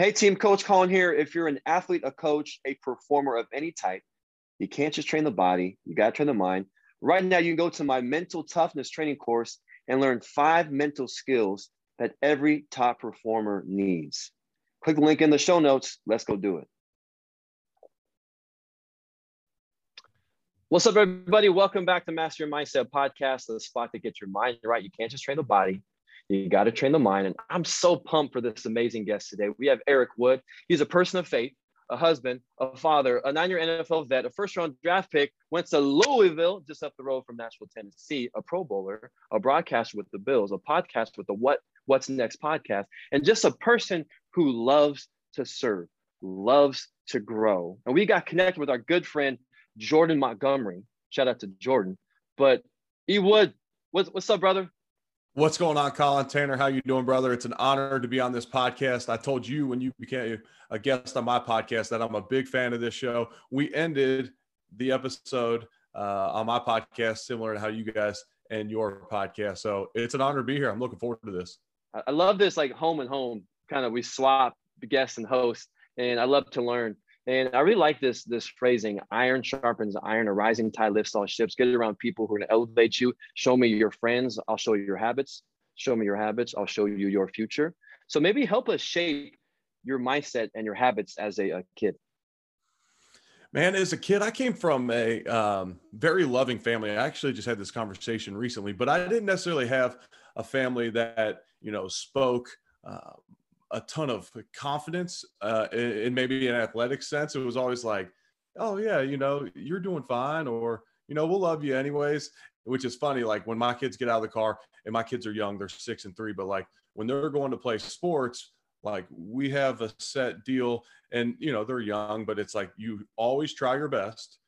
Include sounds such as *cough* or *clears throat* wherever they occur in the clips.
Hey, team coach Colin here. If you're an athlete, a coach, a performer of any type, you can't just train the body, you got to train the mind. Right now, you can go to my mental toughness training course and learn five mental skills that every top performer needs. Click the link in the show notes. Let's go do it. What's up, everybody? Welcome back to Master Your Mindset Podcast, the spot to get your mind right. You can't just train the body, you got to train the mind. And I'm so pumped for this amazing guest today. We have Eric Wood. He's a person of faith, a husband, a father, a nine year NFL vet, a first round draft pick, went to Louisville, just up the road from Nashville, Tennessee, a pro bowler, a broadcaster with the Bills, a podcast with the What What's Next podcast, and just a person who loves to serve, loves to grow. And we got connected with our good friend, Jordan Montgomery. Shout out to Jordan. But E Wood, what's, what's up, brother? What's going on, Colin Tanner? How you doing, brother? It's an honor to be on this podcast. I told you when you became a guest on my podcast that I'm a big fan of this show. We ended the episode uh, on my podcast similar to how you guys and your podcast. So it's an honor to be here. I'm looking forward to this. I love this like home and home kind of we swap guests and hosts, and I love to learn. And I really like this this phrasing: "Iron sharpens iron. A rising tide lifts all ships." Get around people who are going to elevate you. Show me your friends. I'll show you your habits. Show me your habits. I'll show you your future. So maybe help us shape your mindset and your habits as a, a kid. Man, as a kid, I came from a um, very loving family. I actually just had this conversation recently, but I didn't necessarily have a family that you know spoke uh, a ton of confidence uh, in, maybe an athletic sense. It was always like, oh yeah, you know, you're doing fine, or you know, we'll love you anyways. Which is funny. Like when my kids get out of the car, and my kids are young, they're six and three, but like when they're going to play sports, like we have a set deal, and you know they're young, but it's like you always try your best.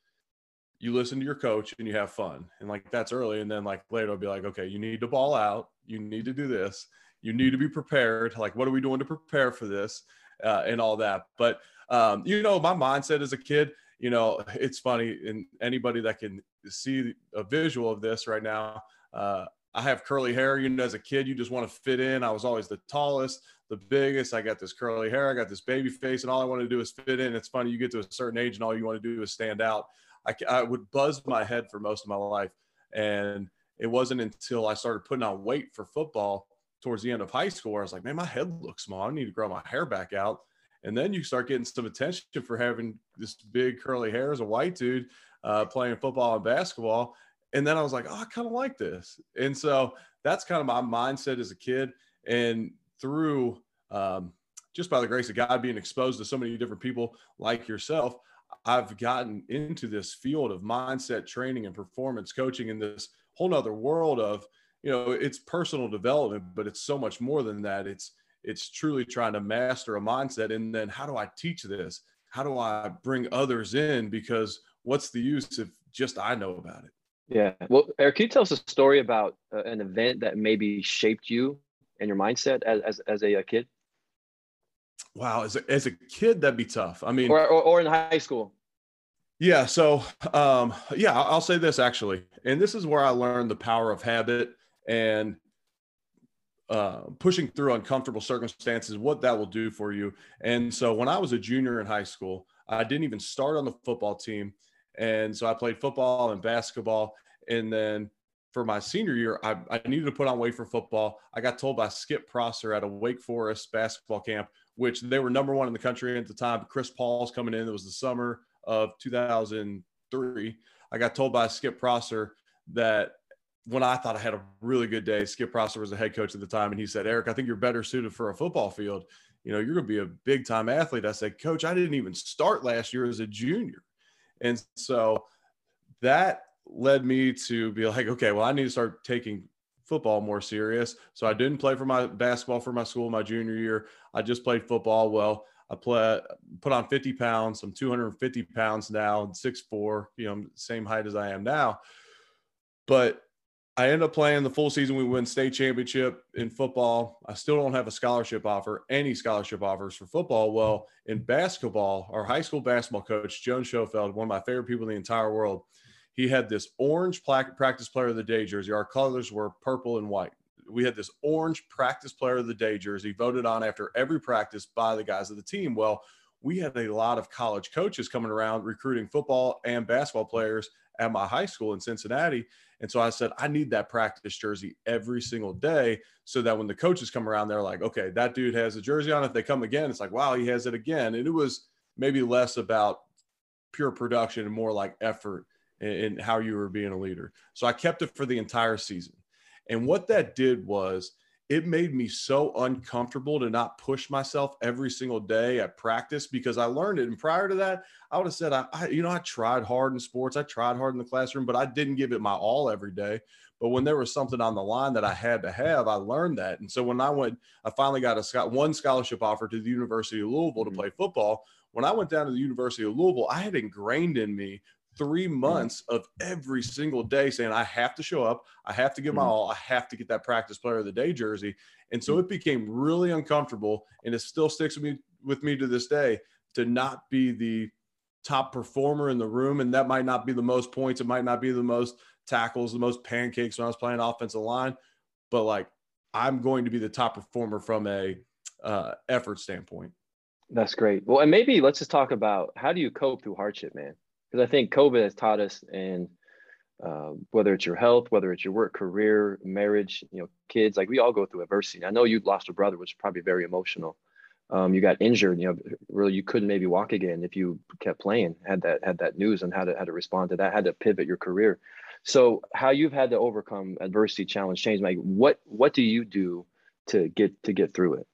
You listen to your coach and you have fun, and like that's early, and then like later i'll be like, okay, you need to ball out, you need to do this, you need to be prepared. Like, what are we doing to prepare for this uh, and all that? But, um, you know, my mindset as a kid, you know, it's funny. And anybody that can see a visual of this right now, uh, I have curly hair. You know, as a kid, you just want to fit in. I was always the tallest, the biggest. I got this curly hair. I got this baby face, and all I want to do is fit in. It's funny. You get to a certain age, and all you want to do is stand out. I, I would buzz my head for most of my life, and it wasn't until I started putting on weight for football towards the end of high school where I was like, man, my head looks small. I need to grow my hair back out. And then you start getting some attention for having this big curly hair as a white dude uh, playing football and basketball. And then I was like, oh, I kind of like this. And so that's kind of my mindset as a kid. And through um, just by the grace of God being exposed to so many different people like yourself, I've gotten into this field of mindset training and performance coaching in this whole nother world of you know it's personal development but it's so much more than that. It's it's truly trying to master a mindset and then how do i teach this? How do i bring others in? Because what's the use if just i know about it? Yeah. Well eric can you tell us a story about uh, an event that maybe shaped you and your mindset as, as, as a, a, kid? Wow. As a, as a kid that'd be tough. I mean or, or, or in high school. Yeah. So um yeah i'll say this actually. And this is where i learned the power of habit and uh, pushing through uncomfortable circumstances, what that will do for you. And so when I was a junior in high school, I didn't even start on the football team. And so I played football and basketball. And then for my senior year, I, I needed to put on weight for football. I got told by Skip Prosser at a Wake Forest basketball camp, which they were number one in the country at the time. Chris Paul's coming in. It was the summer of 2003. I got told by Skip Prosser that when I thought I had a really good day, Skip Prosser was the head coach at the time, and he said, Eric, I think you're better suited for a football field. You know, you're going to be a big time athlete. I said, Coach, I didn't even start last year as a junior. And so that led me to be like, okay, well, I need to start taking football more serious. So I didn't play for my basketball for my school my junior year. I just played football. Well, I play, put on 50 pounds. I'm 250 pounds now, 6'4, you know, same height as I am now. But I end up playing the full season. We win state championship in football. I still don't have a scholarship offer, any scholarship offers for football. Well, in basketball, our high school basketball coach, Joan Schofeld, one of my favorite people in the entire world, he had this orange practice player of the day jersey. Our colors were purple and white. We had this orange practice player of the day jersey voted on after every practice by the guys of the team. Well, we had a lot of college coaches coming around recruiting football and basketball players at my high school in Cincinnati. And so I said, I need that practice jersey every single day so that when the coaches come around, they're like, okay, that dude has a jersey on. If they come again, it's like, wow, he has it again. And it was maybe less about pure production and more like effort in, how you were being a leader. So I kept it for the entire season. And what that did was it made me so uncomfortable to not push myself every single day at practice because I learned it. And prior to that, I would have said, I, I, you know, I tried hard in sports, I tried hard in the classroom, but I didn't give it my all every day. But when there was something on the line that I had to have, I learned that. And so when I went, I finally got a one scholarship offer to the University of Louisville to mm-hmm. play football. When I went down to the University of Louisville, I had ingrained in me three months of every single day saying, I have to show up. I have to give my mm-hmm. all. I have to get that practice player of the day jersey. And so mm-hmm. it became really uncomfortable. And it still sticks with me, with me to this day to not be the top performer in the room. And that might not be the most points. It might not be the most tackles, the most pancakes when I was playing offensive line. But like, I'm going to be the top performer from a uh, effort standpoint. That's great. Well, and maybe let's just talk about how do you cope through hardship, man? Because I think COVID has taught us, and uh, whether it's your health, whether it's your work, career, marriage, you know, kids, like we all go through adversity. I know you lost a brother, which is probably very emotional. Um, you got injured, you know, really you couldn't maybe walk again if you kept playing. Had that had that news and how to how to respond to that. Had to pivot your career. So how you've had to overcome adversity, challenge, change. Like what what do you do to get to get through it?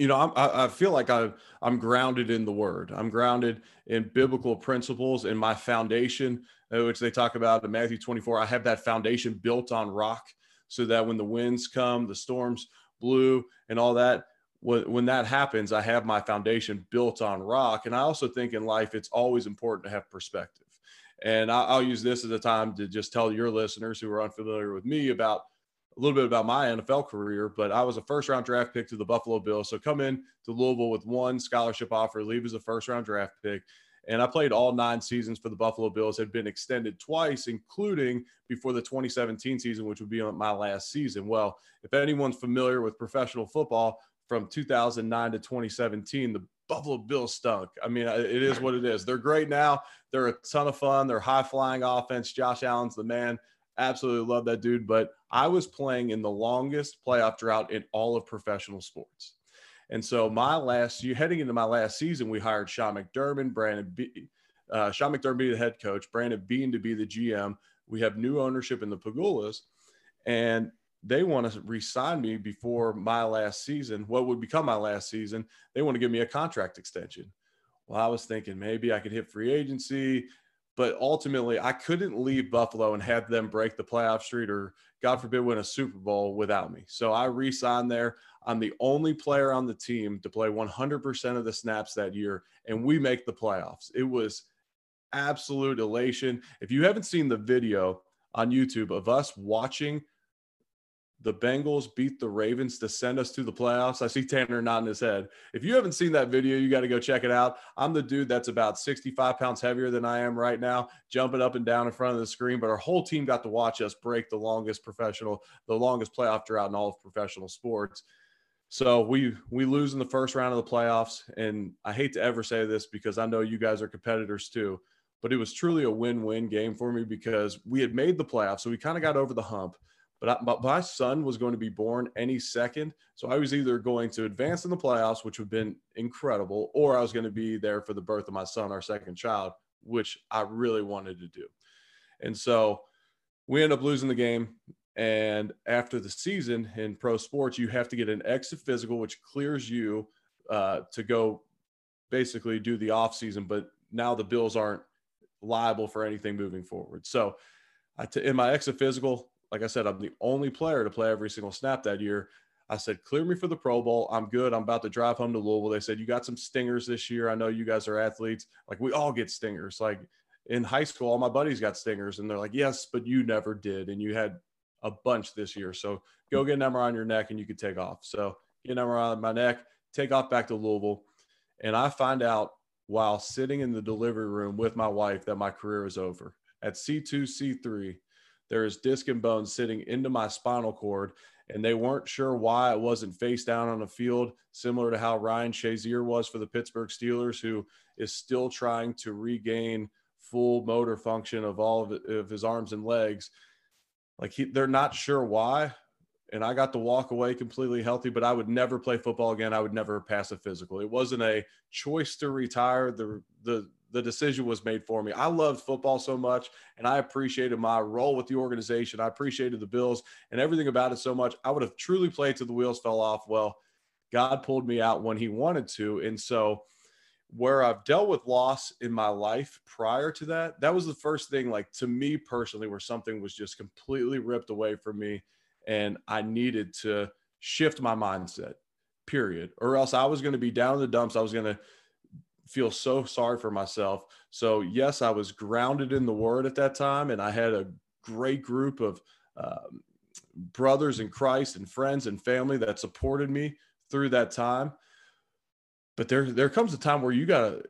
You know, I'm, I, feel like I, I'm grounded in the word. I'm grounded in biblical principles and my foundation, uh, which they talk about in Matthew 24. I have that foundation built on rock so that when the winds come, the storms blew, and all that, when, when that happens, I have my foundation built on rock. And I also think in life, it's always important to have perspective. And I, I'll use this as a time to just tell your listeners who are unfamiliar with me about a little bit about my NFL career, but I was a first round draft pick to the Buffalo Bills. So come in to Louisville with one scholarship offer, leave as a first round draft pick. And I played all nine seasons for the Buffalo Bills, had been extended twice, including before the 2017 season, which would be my last season. Well, if anyone's familiar with professional football from 2009 to 2017, the Buffalo Bills stunk. I mean, it is what it is. They're great now. They're a ton of fun. They're high flying offense. Josh Allen's the man. Absolutely love that dude. But I was playing in the longest playoff drought in all of professional sports. And so my last year, heading into my last season, we hired Sean McDermott, Brandon, B, uh, Sean McDermott be the head coach, Brandon Beane to be the GM. We have new ownership in the Pegulas, and they want to re-sign me before my last season. What would become my last season? They want to give me a contract extension. Well, I was thinking maybe I could hit free agency but ultimately I couldn't leave Buffalo and have them break the playoff streak or God forbid win a Super Bowl without me. So I re-signed there. I'm the only player on the team to play 100% of the snaps that year and we make the playoffs. It was absolute elation. If you haven't seen the video on YouTube of us watching the Bengals beat the Ravens to send us to the playoffs. I see Tanner nodding his head. If you haven't seen that video, you got to go check it out. I'm the dude that's about 65 pounds heavier than I am right now, jumping up and down in front of the screen. But our whole team got to watch us break the longest professional, the longest playoff drought in all of professional sports. So we we lose in the first round of the playoffs, and I hate to ever say this because I know you guys are competitors too, but it was truly a win-win game for me because we had made the playoffs, so we kind of got over the hump but, but my son was going to be born any second. So I was either going to advance in the playoffs, which would have been incredible, or I was going to be there for the birth of my son, our second child, which I really wanted to do. And so we end up losing the game. And after the season in pro sports, you have to get an exit physical, which clears you uh, to go basically do the off season. But now the Bills aren't liable for anything moving forward. So I t- in my exit physical, like I said, I'm the only player to play every single snap that year. I said, clear me for the Pro Bowl. I'm good. I'm about to drive home to Louisville. They said, you got some stingers this year. I know you guys are athletes. Like we all get stingers. Like in high school, all my buddies got stingers. And they're like, yes, but you never did. And you had a bunch this year. So go get an MRI on your neck and you could take off. So get an MRI on my neck, take off back to Louisville. And I find out while sitting in the delivery room with my wife that my career is over. At C2, C3, there is disc and bone sitting into my spinal cord and they weren't sure why it wasn't face down on the field, similar to how Ryan Shazier was for the Pittsburgh Steelers, who is still trying to regain full motor function of all of, of his arms and legs. Like he, they're not sure why, and I got to walk away completely healthy. But I would never play football again. I would never pass a physical. It wasn't a choice to retire. The the the decision was made for me. I loved football so much and I appreciated my role with the organization. I appreciated the Bills and everything about it so much. I would have truly played till the wheels fell off. Well, God pulled me out when he wanted to. And so where I've dealt with loss in my life prior to that, that was the first thing like to me personally where something was just completely ripped away from me and I needed to shift my mindset. Period. Or else I was going to be down in the dumps. I was going to feel so sorry for myself. So, yes, I was grounded in the word at that time, and I had a great group of um, brothers in Christ and friends and family that supported me through that time. But there, there comes a time where you gotta,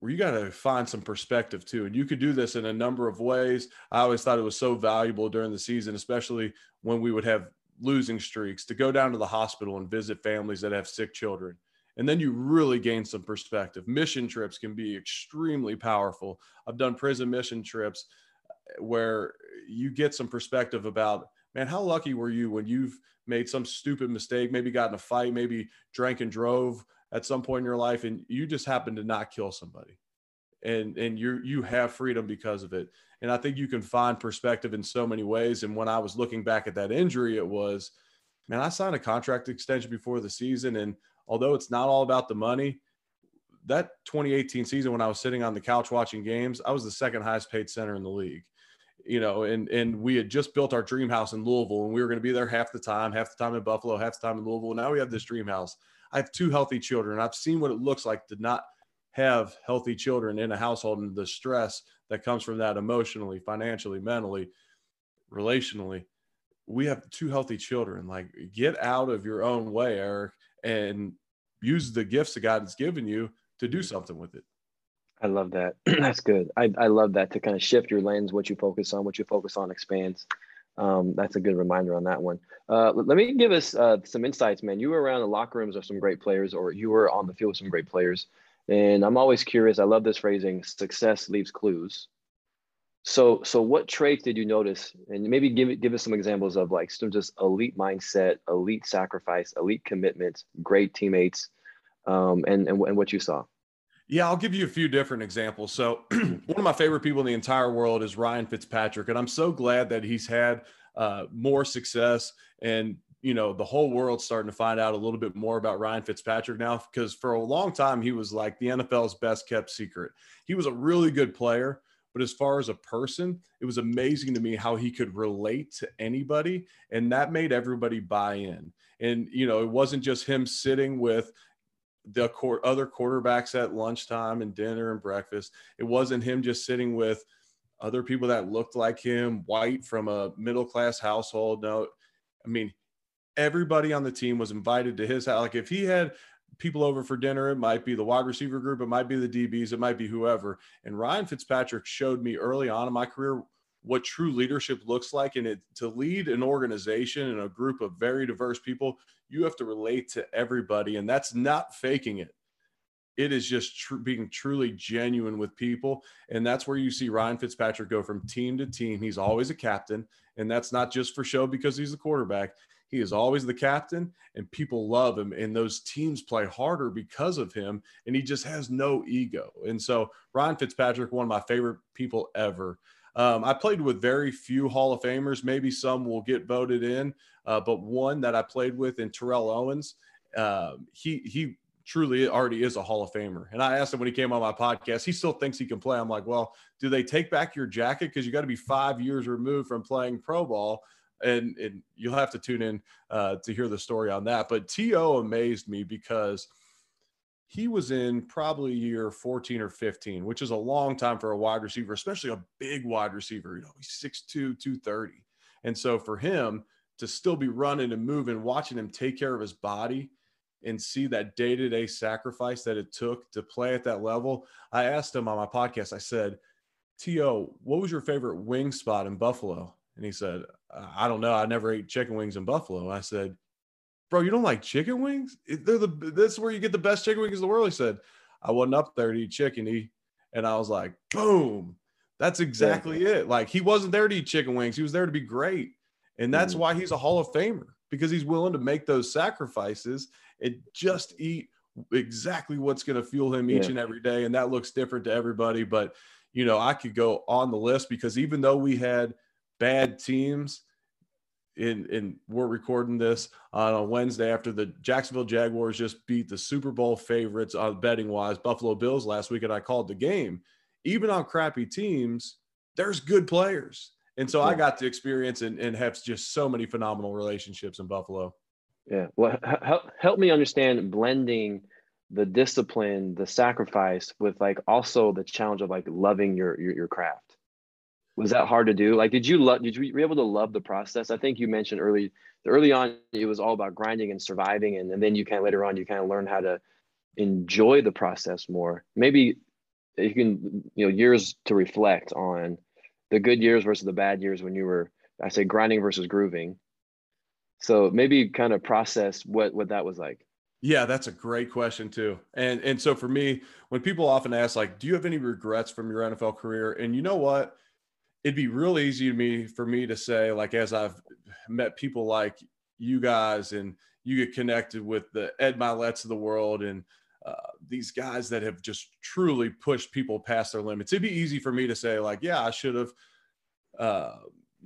where you gotta find some perspective too, and you could do this in a number of ways. I always thought it was so valuable during the season, especially when we would have losing streaks, to go down to the hospital and visit families that have sick children and then you really gain some perspective. Mission trips can be extremely powerful. I've done prison mission trips uh, where you get some perspective about, man, how lucky were you when you've made some stupid mistake, maybe got in a fight, maybe drank and drove at some point in your life, and you just happened to not kill somebody. And, and you you have freedom because of it. And I think you can find perspective in so many ways. And when I was looking back at that injury, it was, man, I signed a contract extension before the season and although it's not all about the money, that 2018 season when I was sitting on the couch watching games, I was the second highest paid center in the league. You know, and and we had just built our dream house in Louisville, and we were going to be there half the time, half the time in Buffalo, half the time in Louisville. Now we have this dream house. I have two healthy children. I've seen what it looks like to not have healthy children in a household and the stress that comes from that emotionally, financially, mentally, relationally. We have two healthy children. Like, get out of your own way, Eric, and use the gifts that God has given you to do something with it. I love that. *clears throat* That's good. I, I love that to kind of shift your lens, what you focus on, what you focus on expands. Um, that's a good reminder on that one. Uh, let me give us uh, some insights, man. You were around the locker rooms of some great players, or you were on the field with some great players. And I'm always curious. I love this phrasing: "Success leaves clues." So, so what traits did you notice? And maybe give give us some examples of like some just elite mindset, elite sacrifice, elite commitment, great teammates, um, and, and and what you saw. Yeah, I'll give you a few different examples. So, *clears throat* one of my favorite people in the entire world is Ryan Fitzpatrick, and I'm so glad that he's had uh, more success and you know the whole world's starting to find out a little bit more about Ryan Fitzpatrick now because for a long time he was like the NFL's best kept secret. He was a really good player, but as far as a person, it was amazing to me how he could relate to anybody. And that made everybody buy in. And, you know, it wasn't just him sitting with the other quarterbacks at lunchtime and dinner and breakfast. It wasn't him just sitting with other people that looked like him, white from a middle class household. No, I mean, everybody on the team was invited to his house. Like if he had people over for dinner. It might be the wide receiver group. It might be the DBs. It might be whoever. And Ryan Fitzpatrick showed me early on in my career what true leadership looks like. And it to lead an organization and a group of very diverse people, you have to relate to everybody. And that's not faking it. It is just tr- being truly genuine with people. And that's where you see Ryan Fitzpatrick go from team to team. He's always a captain. And that's not just for show because he's the quarterback. He is always the captain, and people love him. And those teams play harder because of him. And he just has no ego. And so, Ryan Fitzpatrick, one of my favorite people ever. Um, I played with very few Hall of Famers. Maybe some will get voted in, uh, but one that I played with in Terrell Owens, uh, he he truly already is a Hall of Famer. And I asked him when he came on my podcast, he still thinks he can play. I'm like, well, do they take back your jacket because you got to be five years removed from playing pro ball? And, and you'll have to tune in uh, to hear the story on that. But T.O. amazed me because he was in probably year 14 or 15, which is a long time for a wide receiver, especially a big wide receiver. You know, he's 6'2, 230. And so for him to still be running and moving, watching him take care of his body and see that day to day sacrifice that it took to play at that level, I asked him on my podcast, I said, T.O., what was your favorite wing spot in Buffalo? And he said, I don't know. I never ate chicken wings in Buffalo. I said, Bro, you don't like chicken wings? They're the that's where you get the best chicken wings in the world. He said, I wasn't up there to eat chicken. He and I was like, boom. That's exactly it. Like he wasn't there to eat chicken wings. He was there to be great. And that's mm-hmm. why he's a Hall of Famer because he's willing to make those sacrifices and just eat exactly what's going to fuel him each yeah. and every day. And that looks different to everybody. But, you know, I could go on the list because even though we had bad teams, in in we're recording this on a Wednesday after the Jacksonville Jaguars just beat the Super Bowl favorites on betting wise Buffalo Bills last week and I called the game. Even on crappy teams, there's good players. And so yeah. I got to experience and, and have just so many phenomenal relationships in Buffalo. Yeah. Well, help, help me understand blending the discipline, the sacrifice with like also the challenge of like loving your, your, your craft. Was that hard to do? Like, did you love, did you were able to love the process? I think you mentioned early, early on, it was all about grinding and surviving. And, and then you kind of later on, you kind of learn how to enjoy the process more. Maybe you can, you know, years to reflect on the good years versus the bad years when you were, I say grinding versus grooving. So maybe kind of process what, what that was like. Yeah, that's a great question too. And and so for me, when people often ask like, do you have any regrets from your NFL career? And you know what? It'd be real easy to me for me to say like as I've met people like you guys and you get connected with the Ed Myletts of the world and uh, these guys that have just truly pushed people past their limits. It'd be easy for me to say, like, yeah, I should have uh,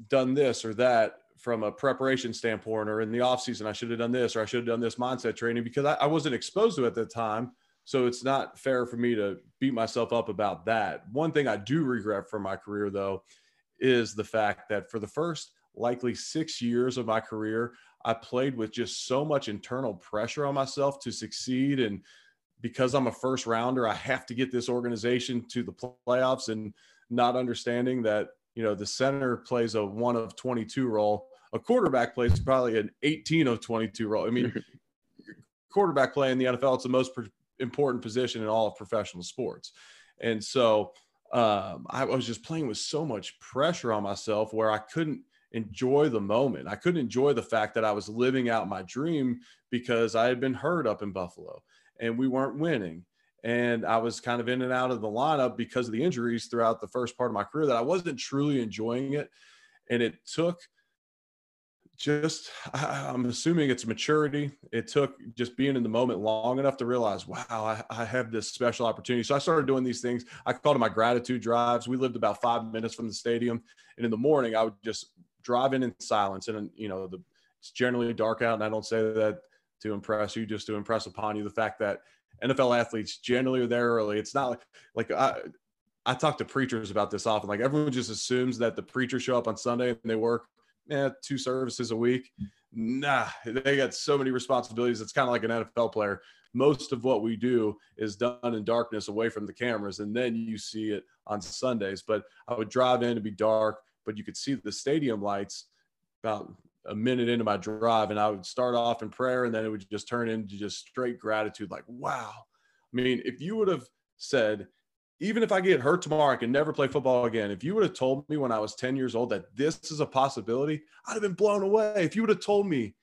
done this or that from a preparation standpoint, or in the offseason, I should have done this or I should have done this mindset training because I, I wasn't exposed to it at the time. So it's not fair for me to beat myself up about that. One thing I do regret from my career, though, is the fact that for the first likely six years of my career, I played with just so much internal pressure on myself to succeed and because I'm a first rounder, I have to get this organization to the playoffs and not understanding that, you know, the center plays a one of 22 role. A quarterback plays probably an 18 of 22 role. I mean, *laughs* quarterback play in the NFL, it's the most important position in all of professional sports. And so um, I was just playing with so much pressure on myself where I couldn't enjoy the moment. I couldn't enjoy the fact that I was living out my dream because I had been hurt up in Buffalo and we weren't winning. And I was kind of in and out of the lineup because of the injuries throughout the first part of my career that I wasn't truly enjoying it. And it took just, I'm assuming it's maturity. It took just being in the moment long enough to realize, wow, I, I have this special opportunity. So I started doing these things. I called them my gratitude drives. We lived about five minutes from the stadium. And in the morning, I would just drive in in silence. And, you know, the, it's generally dark out. And I don't say that to impress you, just to impress upon you the fact that NFL athletes generally are there early. It's not like like I I talk to preachers about this often. Like everyone just assumes that the preachers show up on Sunday and they work eh, two services a week. Nah, they got so many responsibilities. It's kind of like an NFL player. Most of what we do is done in darkness away from the cameras, and then you see it on Sundays. But I would drive in to be dark, but you could see the stadium lights about a minute into my drive and I would start off in prayer and then it would just turn into just straight gratitude like wow. I mean, if you would have said even if I get hurt tomorrow, I can never play football again. If you would have told me when I was 10 years old that this is a possibility, I'd have been blown away. If you would have told me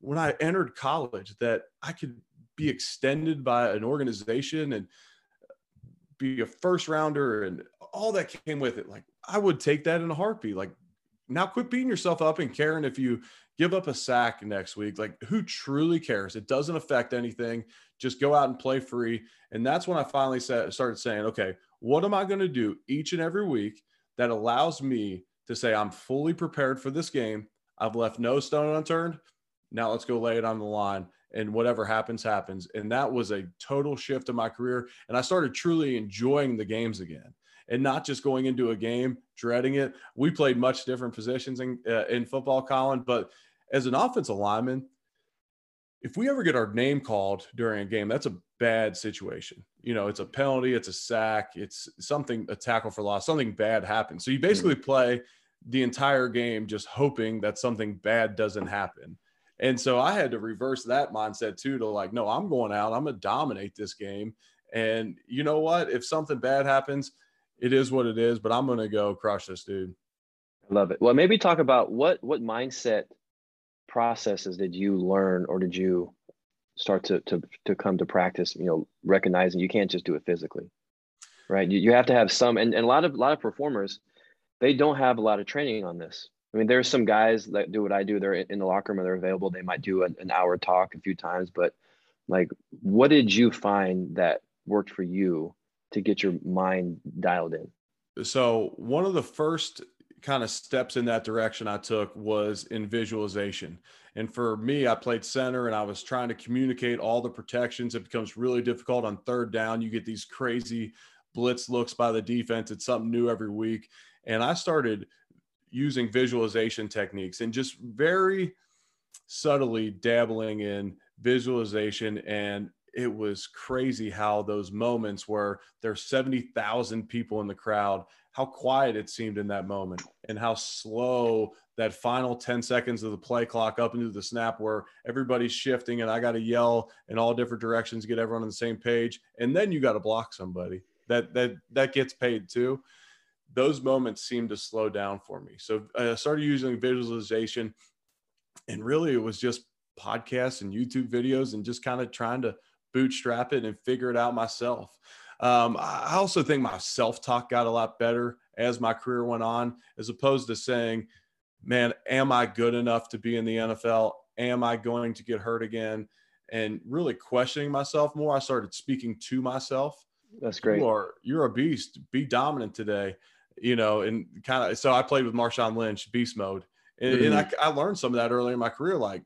when I entered college that I could be extended by an organization and be a first rounder and all that came with it, like I would take that in a heartbeat. Like now quit beating yourself up and caring if you give up a sack next week. Like who truly cares? It doesn't affect anything. Just go out and play free. And that's when I finally started saying, okay, what am I going to do each and every week that allows me to say I'm fully prepared for this game? I've left no stone unturned. Now let's go lay it on the line and whatever happens, happens. And that was a total shift in my career. And I started truly enjoying the games again. And not just going into a game dreading it. We played much different positions in uh, in football, Colin, but as an offensive lineman, if we ever get our name called during a game, that's a bad situation. You know, it's a penalty, it's a sack, it's something, a tackle for loss, something bad happens. So you basically play the entire game just hoping that something bad doesn't happen. And so I had to reverse that mindset too to like, no, I'm going out, I'm going to dominate this game. And you know what? If something bad happens, it is what it is, but I'm to go crush this dude. I love it. Well, maybe talk about what what mindset processes did you learn or did you start to to to come to practice, you know, recognizing you can't just do it physically. Right? You, you have to have some and, and a lot of a lot of performers they don't have a lot of training on this. I mean, there's some guys that do what I do. They're in the locker room and they're available. They might do an, an hour talk a few times, but like, what did you find that worked for you to get your mind dialed in? So, one of the first kind of steps in that direction I took was in visualization. And for me, I played center and I was trying to communicate all the protections. It becomes really difficult on third down. You get these crazy blitz looks by the defense. It's something new every week. And I started using visualization techniques and just very subtly dabbling in visualization and it was crazy how those moments where there's 70,000 people in the crowd, how quiet it seemed in that moment and how slow that final 10 seconds of the play clock up into the snap where everybody's shifting and I got to yell in all different directions, get everyone on the same page. And then you got to block somebody that, that, that gets paid too those moments seemed to slow down for me. So uh, I started using visualization, and really it was just podcasts and YouTube videos and just kind of trying to bootstrap it and figure it out myself. Um, I also think my self talk got a lot better as my career went on, as opposed to saying, man, am I good enough to be in the NFL? Am I going to get hurt again? And really questioning myself more. I started speaking to myself. That's great. You are you're a beast. Be dominant today you know, and kind of so I played with Marshawn Lynch, beast mode. And, mm-hmm. and I, I learned some of that early in my career. Like,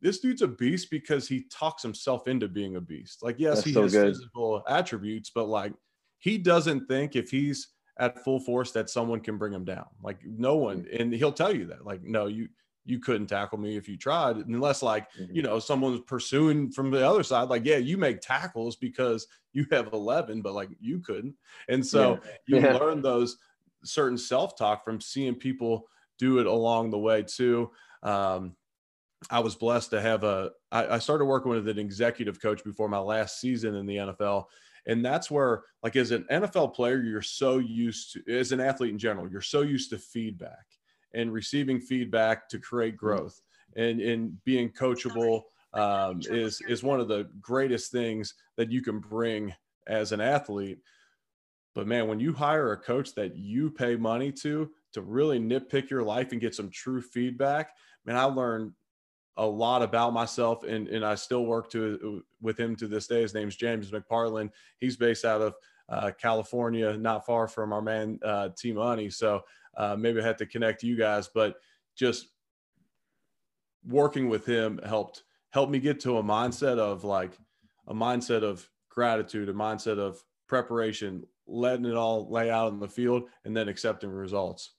this dude's a beast because he talks himself into being a beast. Like, yes, That's he so has good. physical attributes, but like, he doesn't think if he's at full force that someone can bring him down. Like, no one, mm-hmm. and he'll tell you that. Like, no, you you couldn't tackle me if you tried, unless like mm-hmm. you know someone's pursuing from the other side. Like, yeah, you make tackles because you have eleven, but like you couldn't. And so yeah. you yeah. learn those certain self talk from seeing people do it along the way too. Um, I was blessed to have a. I, I started working with an executive coach before my last season in the NFL, and that's where, like, as an NFL player, you're so used to, as an athlete in general, you're so used to feedback and receiving feedback to create mm-hmm. growth, and and being coachable um, is is one of the greatest things that you can bring as an athlete. But man, when you hire a coach that you pay money to to really nitpick your life and get some true feedback, man, I learned a lot about myself and, and I still work to with him to this day. His name's James McParland. He's based out of uh, California, not far from our man uh, T Money. So uh, maybe I had to connect you guys, but just working with him helped help me get to a mindset of like a mindset of gratitude, a mindset of preparation, letting it all lay out in the field, and then accepting results.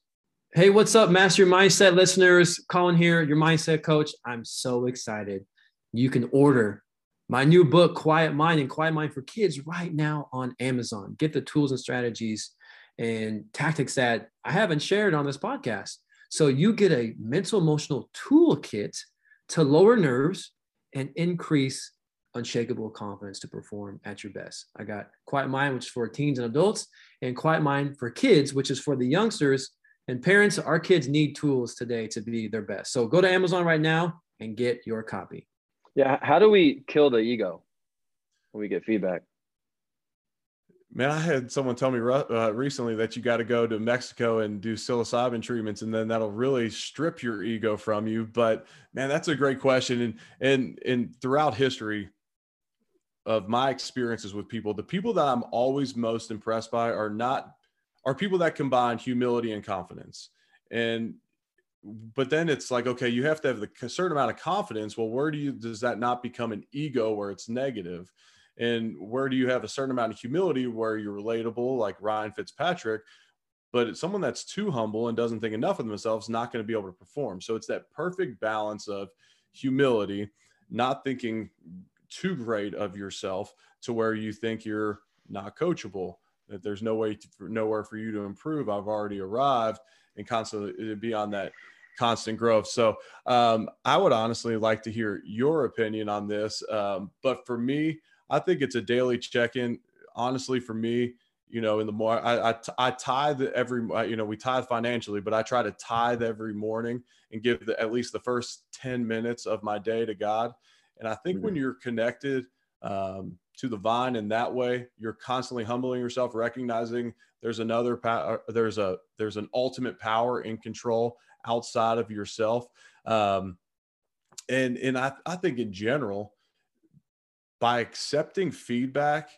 Hey, what's up, Master Mindset listeners? Colin here, your mindset coach. I'm so excited. You can order my new book, Quiet Mind and Quiet Mind for Kids, right now on Amazon. Get the tools and strategies and tactics that I haven't shared on this podcast. So you get a mental emotional toolkit to lower nerves and increase unshakable confidence to perform at your best. I got Quiet Mind, which is for teens and adults, and Quiet Mind for kids, which is for the youngsters and parents. Our kids need tools today to be their best. So go to Amazon right now and get your copy. Yeah. How do we kill the ego when we get feedback? Man, I had someone tell me uh, recently that you got to go to Mexico and do psilocybin treatments, and then that'll really strip your ego from you. But man, that's a great question. And and and throughout history, of my experiences with people, the people that I'm always most impressed by are not are people that combine humility and confidence. And but then it's like, okay, you have to have the certain amount of confidence. Well, where do you does that not become an ego where it's negative? And where do you have a certain amount of humility where you're relatable, like Ryan Fitzpatrick, but someone that's too humble and doesn't think enough of themselves not going to be able to perform. So it's that perfect balance of humility, not thinking too great of yourself to where you think you're not coachable, that there's no way to, nowhere for you to improve. I've already arrived and constantly be on that constant growth. So um, I would honestly like to hear your opinion on this. Um, but for me, I think it's a daily check-in. Honestly, for me, you know, in the more I, I, I tithe every, you know, we tithe financially, but I try to tithe every morning and give the, at least the first 10 minutes of my day to God. And I think mm-hmm. when you're connected um, to the vine in that way, you're constantly humbling yourself, recognizing there's another power, uh, there's a, there's an ultimate power in control outside of yourself. Um, and, and I, I think in general, by accepting feedback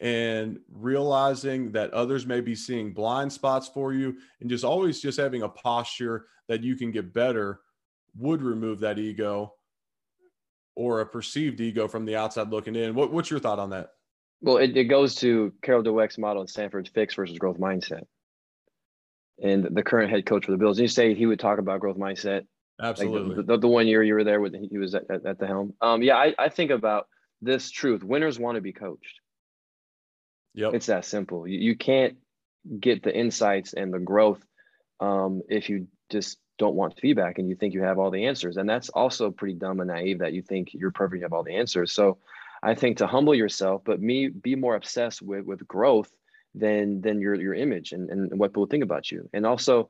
and realizing that others may be seeing blind spots for you and just always just having a posture that you can get better would remove that ego or a perceived ego from the outside looking in. What, what's your thought on that? Well, it, it goes to Carol Dweck's model in Stanford's fix versus growth mindset. And the current head coach for the Bills, you say he would talk about growth mindset. Absolutely. Like the, the, the, one year you were there with, he was at, at, at the helm. Um, yeah, I, I think about this truth. Winners want to be coached Yep. It's that simple. You, you can't get the insights and the growth um, if you just don't want feedback and you think you have all the answers. And that's also pretty dumb and naive that you think you're perfect, you have all the answers. So I think to humble yourself, but me be more obsessed with with growth than than your your image and, and what people think about you. And also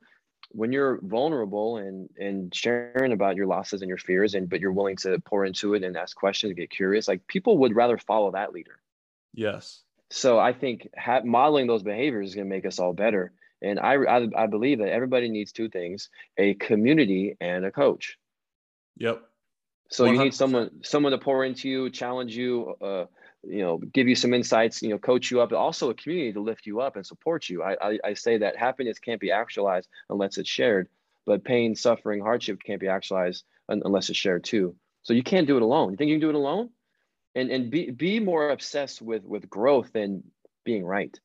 when you're vulnerable and and sharing about your losses and your fears and but you're willing to pour into it and ask questions and get curious, like people would rather follow that leader. Yes. So I think ha- modeling those behaviors is going to make us all better. And I, I, I believe that everybody needs two things: a community and a coach. Yep. So 100%. you need someone someone to pour into you, challenge you, uh, you know, give you some insights, you know, coach you up, but also a community to lift you up and support you. I, I, I say that happiness can't be actualized unless it's shared, but pain, suffering, hardship can't be actualized unless it's shared too. So you can't do it alone. You think you can do it alone? and and be be more obsessed with with growth than being right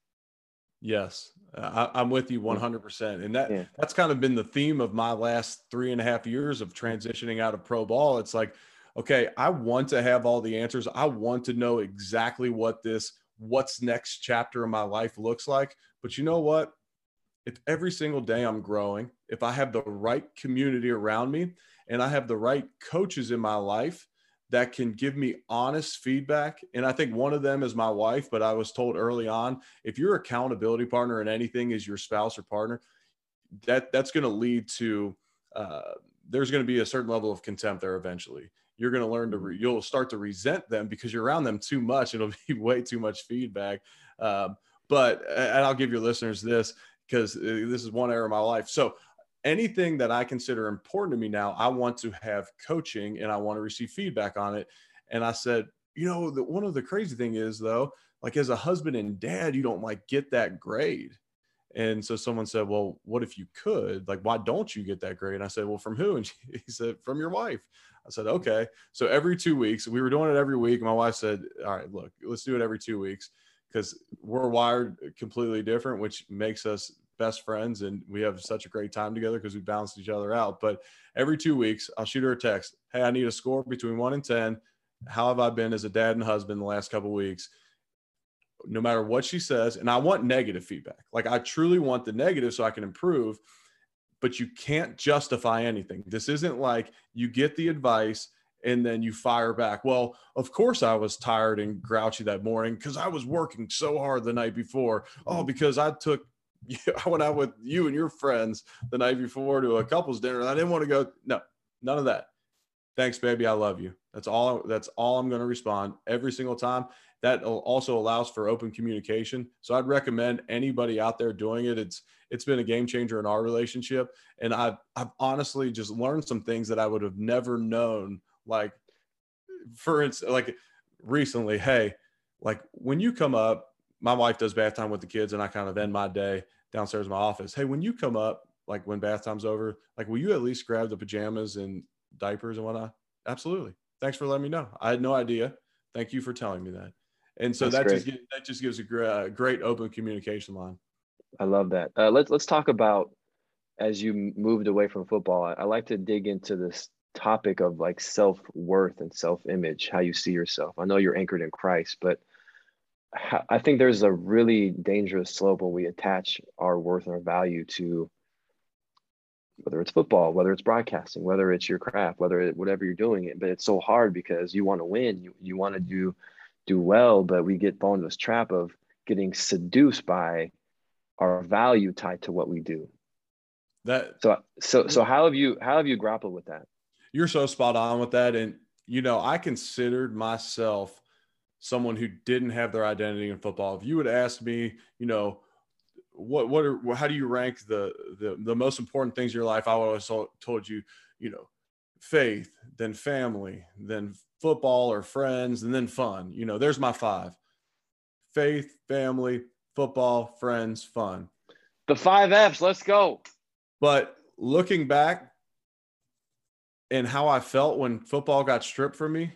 yes I, am with you 100% and that yeah. that's kind of been the theme of my last three and a half years of transitioning out of pro ball. It's like okay i want to have all the answers. I want to know exactly what this what's next chapter of my life looks like. But you know what? If every single day i'm growing if i have the right community around me and i have the right coaches in my life that can give me honest feedback. And I think one of them is my wife, but I was told early on if your accountability partner in anything is your spouse or partner, that that's going to lead to uh, there's going to be a certain level of contempt there eventually. You're going to learn to re- you'll start to resent them because you're around them too much. It'll *laughs* be way too much feedback. Um, but and I'll give your listeners this because uh, this is one era of my life. So anything that I consider important to me now, I want to have coaching and I want to receive feedback on it. And I said, you know, the, one of the crazy thing is though, like as a husband and dad, you don't like get that grade. And so someone said, well, what if you could, like, why don't you get that grade? And I said, well, from who? And *laughs* she, he said, from your wife. I said, okay. So every two weeks, we were doing it every week. My wife said, all right, look, let's do it every two weeks because we're wired completely different, which makes us best friends and we have such a great time together because we balance each other out. But every two weeks, I'll shoot her a text. Hey, I need a score between one and 10. How have I been as a dad and husband the last couple weeks? No matter what she says. And I want negative feedback. Like I truly want the negative so I can improve, but you can't justify anything. This isn't like you get the advice and then you fire back. Well, of course I was tired and grouchy that morning because I was working so hard the night before. Oh, because I took *laughs* I went out with you and your friends the night before to a couple's dinner and I didn't want to go. No, none of that. Thanks, baby. I love you. That's all. That's all I'm going to respond every single time. That also allows for open communication. So I'd recommend anybody out there doing it. It's it's been a game changer in our relationship, and I've I've honestly just learned some things that I would have never known. Like, for instance, like recently, hey, like when you come up, my wife does bath time with the kids, and I kind of end my day downstairs in my office. Hey, when you come up, like when bath time's over, like will you at least grab the pajamas and diapers and whatnot? Absolutely. Thanks for letting me know. I had no idea. Thank you for telling me that. And so that just that just gives a great, great open communication line. I love that. Uh, let's let's talk about as you moved away from football. I, I like to dig into this topic of like self worth and self image, how you see yourself. I know you're anchored in Christ, but I think there's a really dangerous slope when we attach our worth and our value to whether it's football, whether it's broadcasting, whether it's your craft, whether it, whatever you're doing it. But it's so hard because you want to win, you, you want to do do well, but we get fall into this trap of getting seduced by our value tied to what we do. That so so so how have you how have you grappled with that? You're so spot on with that, and you know I considered myself someone who didn't have their identity in football. If you would ask me, you know, what what are how do you rank the the the most important things in your life? I would have told you, you know, faith, then family, then football or friends, and then fun. You know, there's my five: faith, family, football, friends, fun. The five F's. Let's go. But looking back and how I felt when football got stripped from me,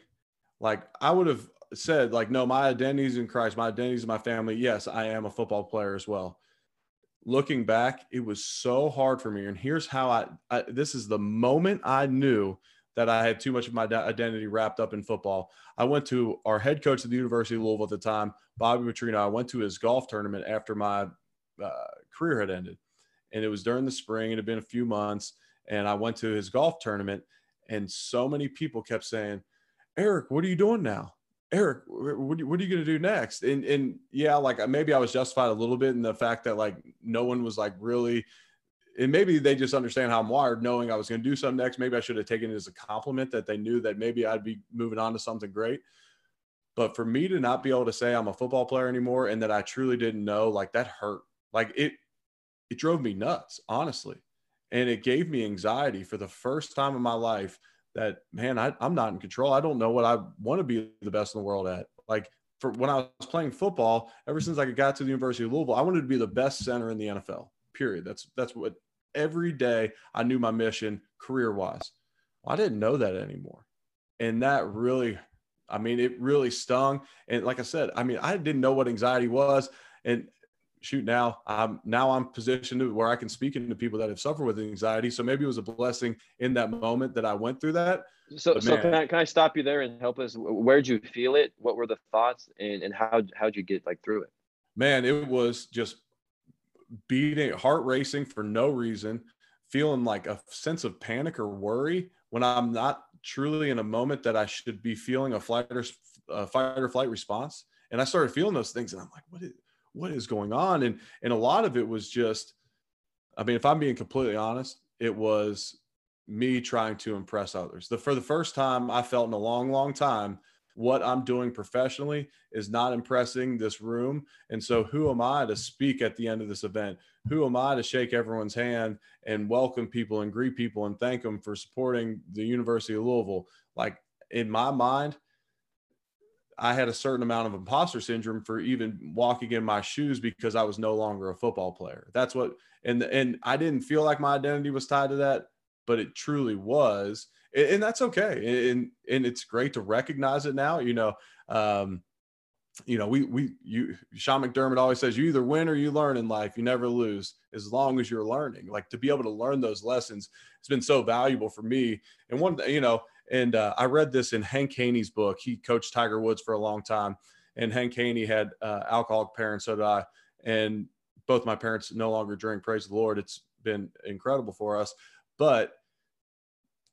like I would have said like no my identity is in christ. My identity is my family. Yes i am a football player as well. Looking back it was so hard for me. And here's how I, I this is the moment i knew that i had too much of my identity wrapped up in football. I went to our head coach at the university of louisville at the time bobby petrino. I went to his golf tournament after my uh, career had ended. And it was during the spring. It had been a few months. And i went to his golf tournament. And so many people kept saying eric what are you doing now Eric, what, are you going to do next? And, and yeah, like uh, maybe I was justified a little bit in the fact that like no one was like really, and maybe they just understand how I'm wired, knowing I was going to do something next. Maybe I should have taken it as a compliment that they knew that maybe I'd be moving on to something great. But for me to not be able to say I'm a football player anymore and that I truly didn't know, like that hurt. Like it, it drove me nuts, honestly. And it gave me anxiety for the first time in my life that man, I, I'm not in control. I don't know what I want to be the best in the world at. Like for when I was playing football, ever since I got to the University of Louisville, I wanted to be the best center in the NFL. Period. That's that's what every day I knew my mission career wise. Well, I didn't know that anymore, and that really, I mean, it really stung. And like I said, I mean, I didn't know what anxiety was, and shoot now i'm now i'm positioned where i can speak into people that have suffered with anxiety. So maybe it was a blessing in that moment that i went through that. So so can I, can I stop you there and help us? Where'd you feel it? What were the thoughts? And and how how'd you get like through it? Man it was just beating heart racing for no reason feeling like a sense of panic or worry when i'm not truly in a moment that i should be feeling a flight or a fight or flight response. And i started feeling those things and i'm like what is what is going on? And and a lot of it was just, I mean, if I'm being completely honest, it was me trying to impress others. The for the first time I felt in a long, long time, what I'm doing professionally is not impressing this room. And so who am I to speak at the end of this event? Who am I to shake everyone's hand and welcome people and greet people and thank them for supporting the University of Louisville? Like in my mind, I had a certain amount of imposter syndrome for even walking in my shoes because I was no longer a football player. That's what, and and I didn't feel like my identity was tied to that, but it truly was, and, and that's okay. And and it's great to recognize it now. You know, um, you know, we we you Sean McDermott always says you either win or you learn in life. You never lose as long as you're learning. Like to be able to learn those lessons has been so valuable for me. And one, you know, and uh, I read this in Hank Haney's book. He coached Tiger Woods for a long time, and Hank Haney had uh, alcoholic parents. So did I, and both my parents no longer drink. Praise the Lord. It's been incredible for us. But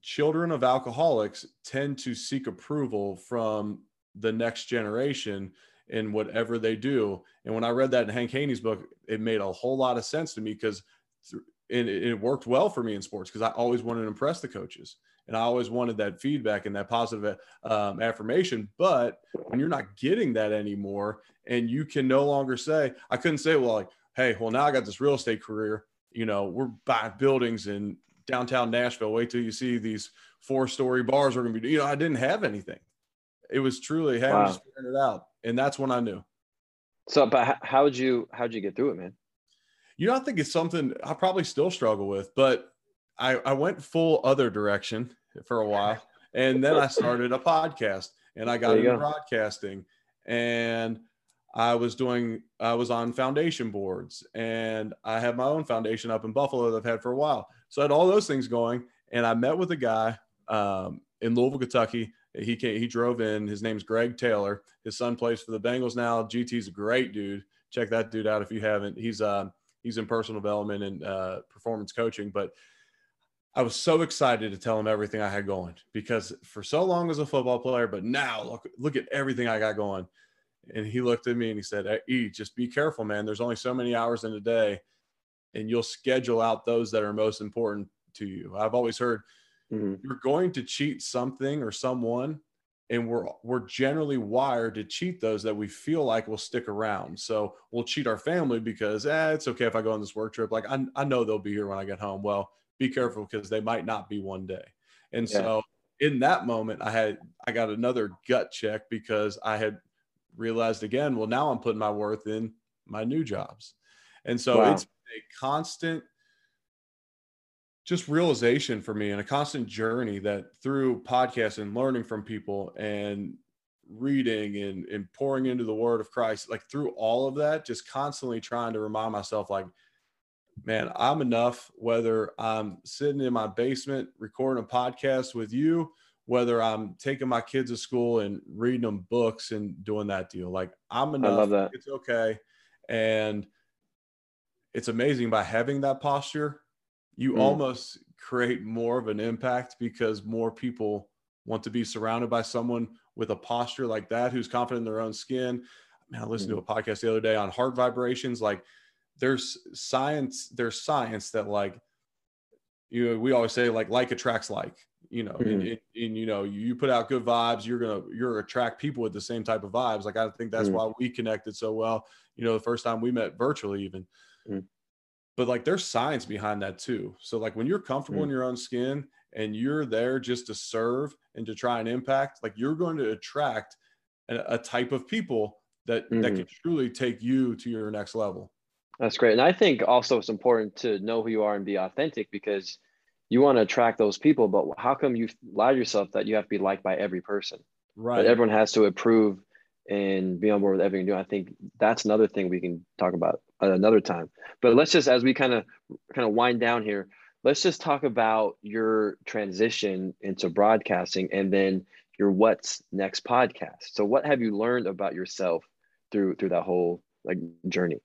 children of alcoholics tend to seek approval from the next generation in whatever they do. And when I read that in Hank Haney's book, it made a whole lot of sense to me because it, it worked well for me in sports because I always wanted to impress the coaches and I always wanted that feedback and that positive um, affirmation. But when you're not getting that anymore, and you can no longer say, I couldn't say, well, like, hey, well, now I got this real estate career. You know, we're buying buildings in downtown Nashville. Wait till you see these four story bars we're going to be. You know, I didn't have anything. It was truly, hey, wow. Figuring it out, and that's when I knew. So, but how'd you how'd you get through it, man? You know, I think it's something I probably still struggle with, but I, I went full other direction for a while. And then I started a podcast and I got into go. broadcasting. and I was doing, I was on foundation boards and I have my own foundation up in Buffalo that I've had for a while. So I had all those things going. And I met with a guy um, in Louisville, Kentucky. He came, he drove in. His name's Greg Taylor. His son plays for the Bengals now. GT's a great dude. Check that dude out if you haven't. He's uh, he's in personal development and uh, performance coaching. But I was so excited to tell him everything I had going because for so long as a football player, but now look look at everything I got going. And he looked at me and he said, hey, E, just be careful, man. There's only so many hours in a day, and you'll schedule out those that are most important to you. I've always heard mm-hmm. you're going to cheat something or someone, and we're we're generally wired to cheat those that we feel like will stick around. So we'll cheat our family because eh, it's okay if I go on this work trip. Like I, I know they'll be here when I get home. Well, be careful because they might not be one day. And yeah. so in that moment, I had I got another gut check because I had realized again, well, now I'm putting my worth in my new jobs. And so wow. it's a constant just realization for me and a constant journey that through podcasts and learning from people and reading and, and pouring into the word of Christ, like through all of that, just constantly trying to remind myself, like, man, I'm enough, whether I'm sitting in my basement recording a podcast with you, whether I'm taking my kids to school and reading them books and doing that deal. Like I'm enough. I love that. It's okay. And it's amazing by having that posture, you mm. almost create more of an impact because more people want to be surrounded by someone with a posture like that who's confident in their own skin. Man, I listened mm. to a podcast the other day on heart vibrations. Like there's science, there's science that like you know, we always say like like attracts like you know mm-hmm. and, and, and, you know you put out good vibes you're gonna you're attract people with the same type of vibes like i think that's mm-hmm. why we connected so well you know the first time we met virtually even mm-hmm. but like there's science behind that too so like when you're comfortable in mm. your own skin and you're there just to serve and to try and impact like you're going to attract a, a type of people that that can mm-hmm. truly take you to your next level that's great and i think also it's important to know who you are and be authentic because you want to attract those people, but how come you allow yourself that you have to be liked by every person? Right. But everyone has to approve and be on board with everything you do. I think that's another thing we can talk about another time. But let's just as we kind of kind of wind down here, let's just talk about your transition into broadcasting and then your what's next podcast. So what have you learned about yourself through through that whole like journey?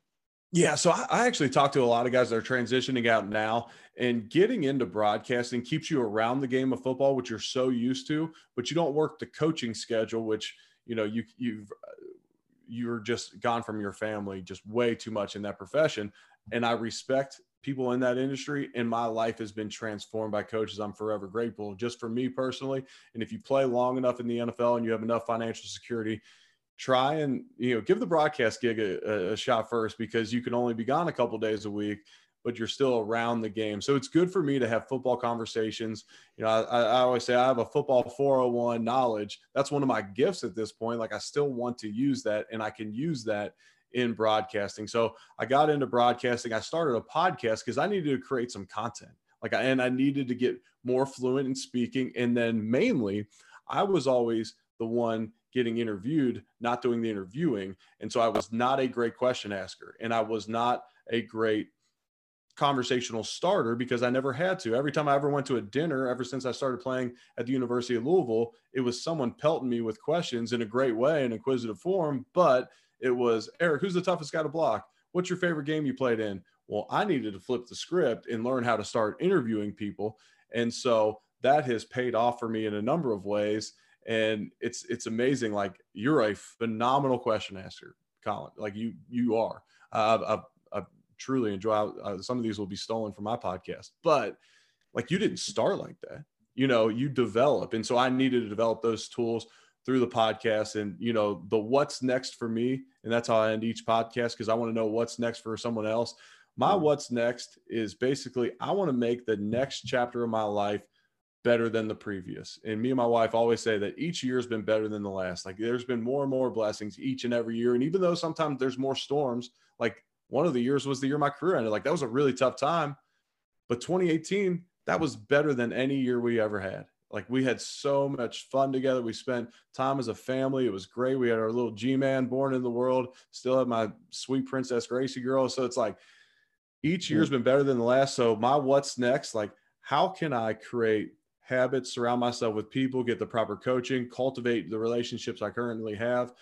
Yeah, so I, I actually talked to a lot of guys that are transitioning out now, and getting into broadcasting keeps you around the game of football, which you're so used to, but you don't work the coaching schedule, which you know you you've you're just gone from your family just way too much in that profession. And I respect people in that industry, and my life has been transformed by coaches. I'm forever grateful, just for me personally. And if you play long enough in the NFL and you have enough financial security, try and you know give the broadcast gig a, a shot first because you can only be gone a couple days a week but you're still around the game. So it's good for me to have football conversations. You know I, I always say i have a football 401 knowledge. That's one of my gifts at this point. Like i still want to use that and i can use that in broadcasting. So i got into broadcasting. I started a podcast because i needed to create some content. Like and i needed to get more fluent in speaking. And then mainly i was always the one getting interviewed, not doing the interviewing. And so I was not a great question asker and I was not a great conversational starter because I never had to. Every time I ever went to a dinner, ever since I started playing at the University of Louisville, it was someone pelting me with questions in a great way, in inquisitive form. But it was Eric, who's the toughest guy to block? What's your favorite game you played in? Well, I needed to flip the script and learn how to start interviewing people. And so that has paid off for me in a number of ways and it's it's amazing. Like you're a phenomenal question asker, Colin. Like you you are. Uh, I, I truly enjoy. Uh, some of these will be stolen from my podcast, but like you didn't start like that. You know, you develop, and so I needed to develop those tools through the podcast and you know the what's next for me and that's how i end each podcast because i want to know what's next for someone else my mm-hmm. what's next is basically i want to make the next chapter of my life better than the previous. And me and my wife always say that each year has been better than the last. Like there's been more and more blessings each and every year. And even though sometimes there's more storms, like one of the years was the year my career ended. Like that was a really tough time. But 2018, that was better than any year we ever had. Like we had so much fun together. We spent time as a family. It was great. We had our little G man born in the world. Still have my sweet princess Gracie girl. So it's like each year's mm. been better than the last. So my what's next? Like how can I create habits, surround myself with people, get the proper coaching, cultivate the relationships I currently have,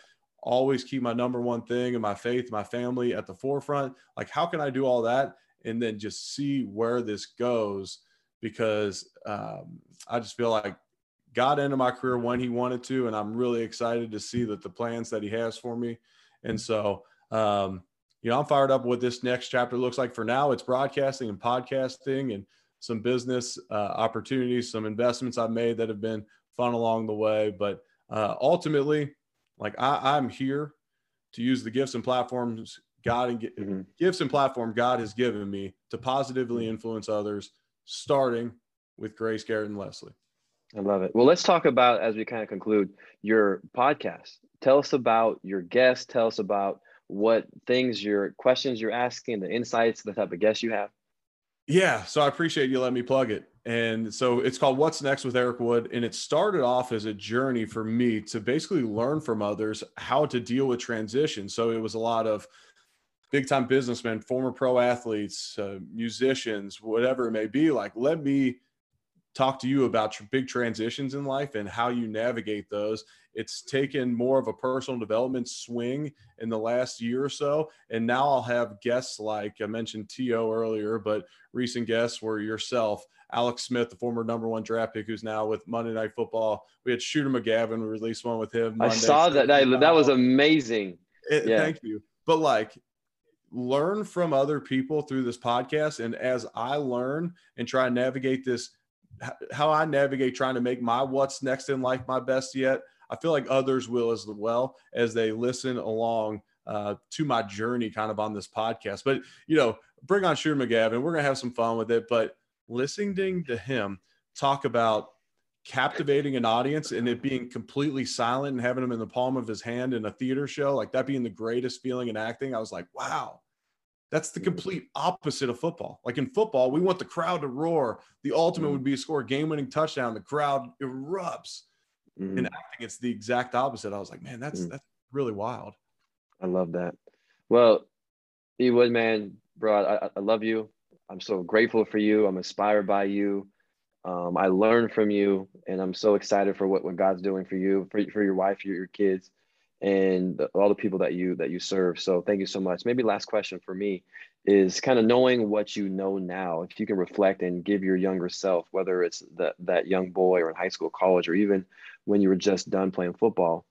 always keep my number one thing and my faith, my family at the forefront. Like, how can I do all that and then just see where this goes? Because um, I just feel like got into my career when he wanted to, and I'm really excited to see that the plans that he has for me. And so, um, you know, I'm fired up what this next chapter looks like. For now, it's broadcasting and podcasting and some business uh, opportunities, some investments I've made that have been fun along the way. But uh, ultimately, like I, am here to use the gifts and platforms God and mm-hmm. gifts and platform God has given me to positively mm-hmm. influence others, starting with Grace Garrett and Leslie. I love it. Well, let's talk about as we kind of conclude your podcast. Tell us about your guests. Tell us about what things, your questions you're asking, the insights, the type of guests you have. Yeah, so I appreciate you letting me plug it. And so it's called What's Next with Eric Wood. And it started off as a journey for me to basically learn from others how to deal with transition. So it was a lot of big time businessmen, former pro athletes, uh, musicians, whatever it may be. Like, let me talk to you about big transitions in life and how you navigate those. It's taken more of a personal development swing in the last year or so. And now I'll have guests like I mentioned T.O. earlier, but recent guests were yourself, Alex Smith, the former number one draft pick, who's now with Monday Night Football. We had Shooter McGavin. We released one with him. Monday. I saw that. That, that was amazing. It, yeah. Thank you. But like, learn from other people through this podcast. And as I learn and try and navigate this how I navigate trying to make my what's next in life my best yet. I feel like others will as well as they listen along uh, to my journey kind of on this podcast. But, you know, bring on Shooter McGavin. We're going to have some fun with it. But listening to him talk about captivating an audience and it being completely silent and having him in the palm of his hand in a theater show, like that being the greatest feeling in acting, I was like, wow, that's the complete opposite of football. Like in football, we want the crowd to roar. The ultimate would be to score game-winning touchdown. The crowd erupts. Mm-hmm. In acting, it's the exact opposite. I was like, man, that's mm-hmm. that's really wild. I love that. Well, E Wood, man, bro, I, I love you. I'm so grateful for you. I'm inspired by you. Um, I learn from you, and I'm so excited for what, what God's doing for you, for, for your wife, your, your kids and all the people that you that you serve so thank you so much maybe last question for me is kind of knowing what you know now if you can reflect and give your younger self whether it's that that young boy or in high school college or even when you were just done playing football.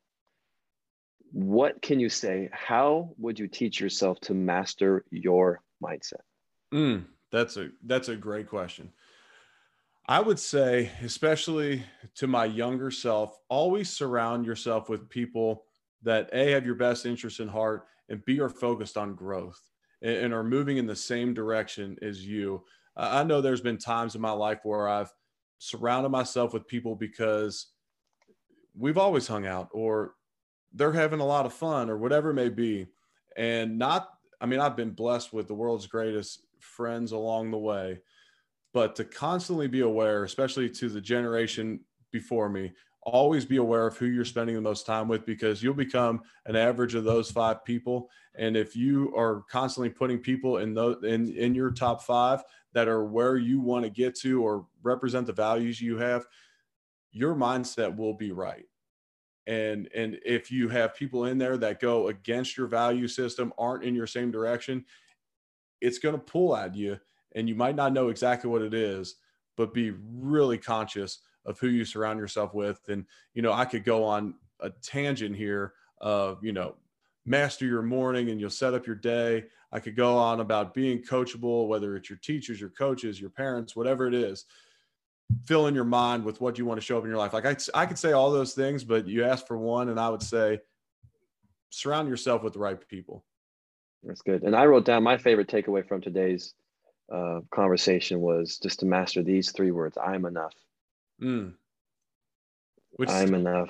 What can you say? How would you teach yourself to master your mindset? Mm, that's a that's a great question. I would say, especially to my younger self, always surround yourself with people that A, have your best interest in heart, and B, are focused on growth and, and are moving in the same direction as you. I know there's been times in my life where I've surrounded myself with people because we've always hung out or they're having a lot of fun or whatever it may be. And not, I mean, I've been blessed with the world's greatest friends along the way, but to constantly be aware, especially to the generation before me, always be aware of who you're spending the most time with because you'll become an average of those five people and if you are constantly putting people in those in, in your top five that are where you want to get to or represent the values you have your mindset will be right and and if you have people in there that go against your value system aren't in your same direction it's going to pull at you and you might not know exactly what it is but be really conscious of who you surround yourself with. And, you know, I could go on a tangent here of, you know, master your morning and you'll set up your day. I could go on about being coachable, whether it's your teachers, your coaches, your parents, whatever it is. Fill in your mind with what you want to show up in your life. Like I, I could say all those things, but you asked for one, and I would say surround yourself with the right people. That's good. And I wrote down my favorite takeaway from today's uh, conversation was just to master these three words: "I'm enough." Mm. Which I'm enough.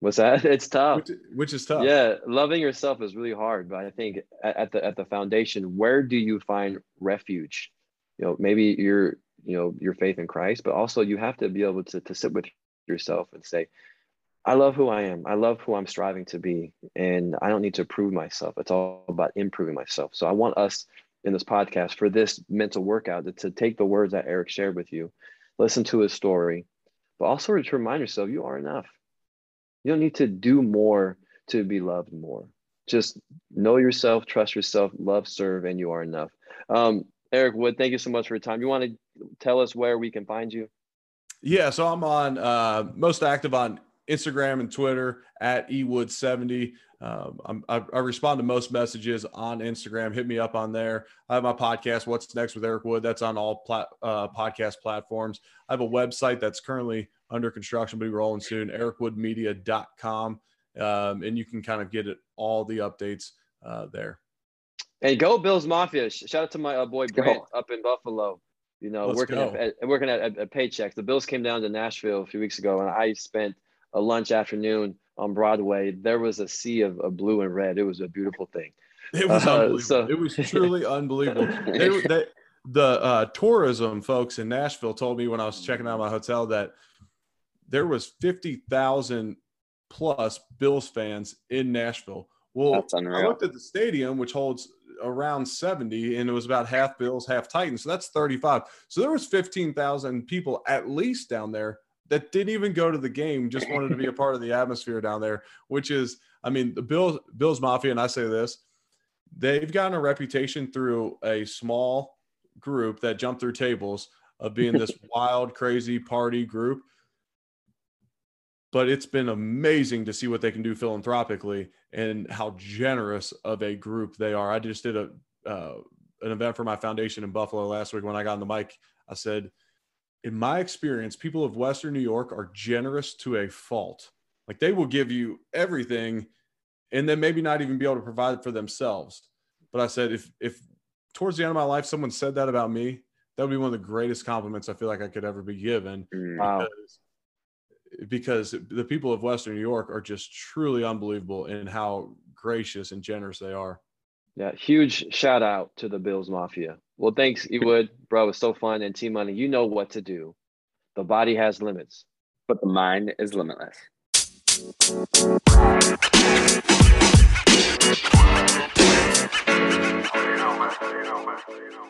What's that? *laughs* It's tough. Which, which, is tough. Yeah, loving yourself is really hard, but I think at, at the at the foundation, where do you find refuge? you know, maybe your, you know, your faith in Christ, but also you have to be able to, to sit with yourself and say, I love who I am. I love who I'm striving to be. And I don't need to prove myself. It's all about improving myself. So I want us in this podcast for this mental workout to, to take the words that Eric shared with you, listen to his story, but also to remind yourself you are enough. You don't need to do more to be loved more. Just know yourself, trust yourself, love, serve, and you are enough. Um, Eric Wood, thank you so much for your time. You want to tell us where we can find you? Yeah, so I'm on uh, most active on Instagram and Twitter at ewood70. Um, I, I respond to most messages on Instagram. Hit me up on there. I have my podcast, What's Next with Eric Wood. That's on all plat, uh, podcast platforms. I have a website that's currently under construction, but we're rolling soon, ericwoodmedia.com. Um, and you can kind of get it all the updates uh, there. Hey, go Bills Mafia! Shout out to my uh, boy Brent go. up in Buffalo. You know, Let's working at, at, working at, at, at Paychex. The Bills came down to Nashville a few weeks ago, and I spent a lunch afternoon on Broadway. There was a sea of, of blue and red. It was a beautiful thing. It was uh, unbelievable. So... it was truly unbelievable. *laughs* They, they, the uh, tourism folks in Nashville told me when I was checking out my hotel that there was fifty thousand plus Bills fans in Nashville. Well, I looked at the stadium, which holds around 70 and it was about half bills half titans so that's 35 so there was 15000 people at least down there that didn't even go to the game just wanted to be a part of the atmosphere down there which is i mean the bills bills mafia and i say this they've gotten a reputation through a small group that jumped through tables of being this *laughs* wild crazy party group but it's been amazing to see what they can do philanthropically and how generous of a group they are. I just did a uh, an event for my foundation in Buffalo last week. When I got on the mic, I said, "In my experience, people of Western New York are generous to a fault. Like they will give you everything, and then maybe not even be able to provide for themselves." But I said, if if towards the end of my life someone said that about me, that would be one of the greatest compliments I feel like I could ever be given. Mm. Wow. Because because the people of Western New York are just truly unbelievable in how gracious and generous they are. Yeah, huge shout out to the Bills Mafia. Well, thanks, Ewood, bro. It's so fun. And T Money, you know what to do. The body has limits, but the mind is limitless. You know,